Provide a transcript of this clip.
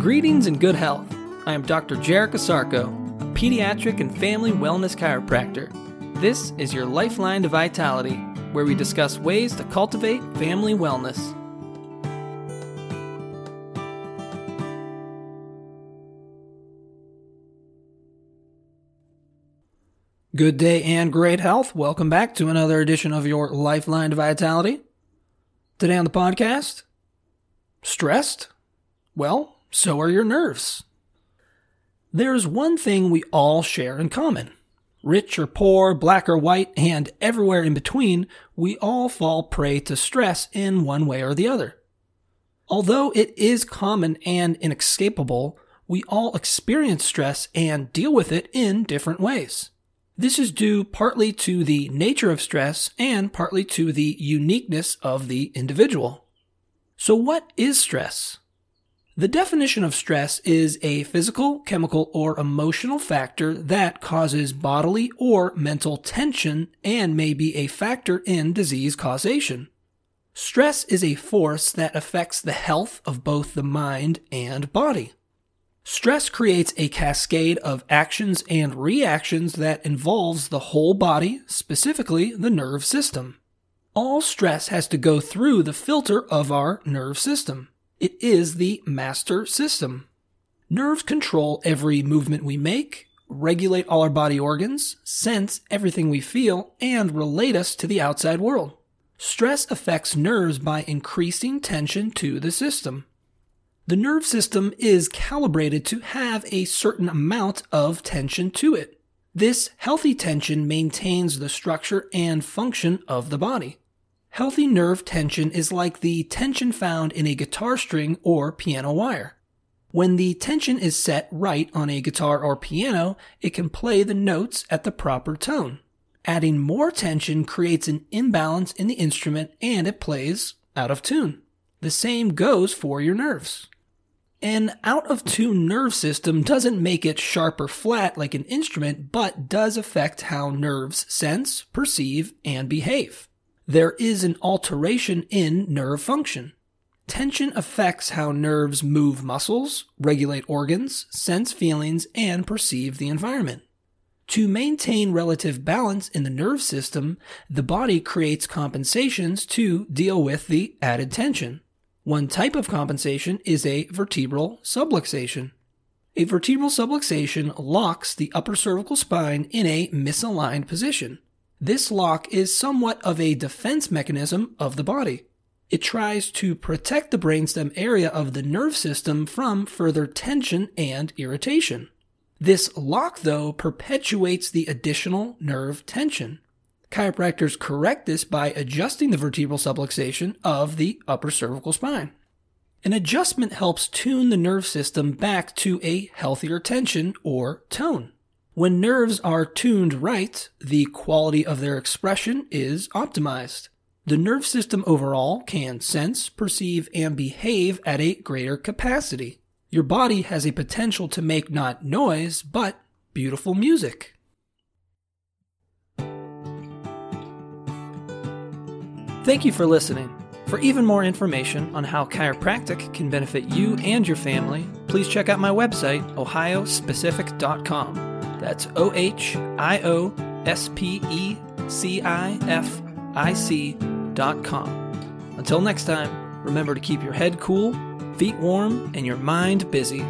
Greetings and good health. I am Dr. Jarek Asarko, a pediatric and family wellness chiropractor. This is your Lifeline to Vitality, where we discuss ways to cultivate family wellness. Good day and great health. Welcome back to another edition of your Lifeline to Vitality. Today on the podcast, stressed? Well, so are your nerves. There's one thing we all share in common. Rich or poor, black or white, and everywhere in between, we all fall prey to stress in one way or the other. Although it is common and inescapable, we all experience stress and deal with it in different ways. This is due partly to the nature of stress and partly to the uniqueness of the individual. So what is stress? The definition of stress is a physical, chemical, or emotional factor that causes bodily or mental tension and may be a factor in disease causation. Stress is a force that affects the health of both the mind and body. Stress creates a cascade of actions and reactions that involves the whole body, specifically the nerve system. All stress has to go through the filter of our nerve system. It is the master system. Nerves control every movement we make, regulate all our body organs, sense everything we feel, and relate us to the outside world. Stress affects nerves by increasing tension to the system. The nerve system is calibrated to have a certain amount of tension to it. This healthy tension maintains the structure and function of the body. Healthy nerve tension is like the tension found in a guitar string or piano wire. When the tension is set right on a guitar or piano, it can play the notes at the proper tone. Adding more tension creates an imbalance in the instrument and it plays out of tune. The same goes for your nerves. An out of tune nerve system doesn't make it sharp or flat like an instrument, but does affect how nerves sense, perceive, and behave there is an alteration in nerve function. Tension affects how nerves move muscles, regulate organs, sense feelings, and perceive the environment. To maintain relative balance in the nerve system, the body creates compensations to deal with the added tension. One type of compensation is a vertebral subluxation. A vertebral subluxation locks the upper cervical spine in a misaligned position. This lock is somewhat of a defense mechanism of the body. It tries to protect the brainstem area of the nerve system from further tension and irritation. This lock, though, perpetuates the additional nerve tension. Chiropractors correct this by adjusting the vertebral subluxation of the upper cervical spine. An adjustment helps tune the nerve system back to a healthier tension or tone. When nerves are tuned right, the quality of their expression is optimized. The nerve system overall can sense, perceive, and behave at a greater capacity. Your body has a potential to make not noise, but beautiful music. Thank you for listening. For even more information on how chiropractic can benefit you and your family, please check out my website, ohiospecific.com. That's O H I O S P E C I F I C dot com. Until next time, remember to keep your head cool, feet warm, and your mind busy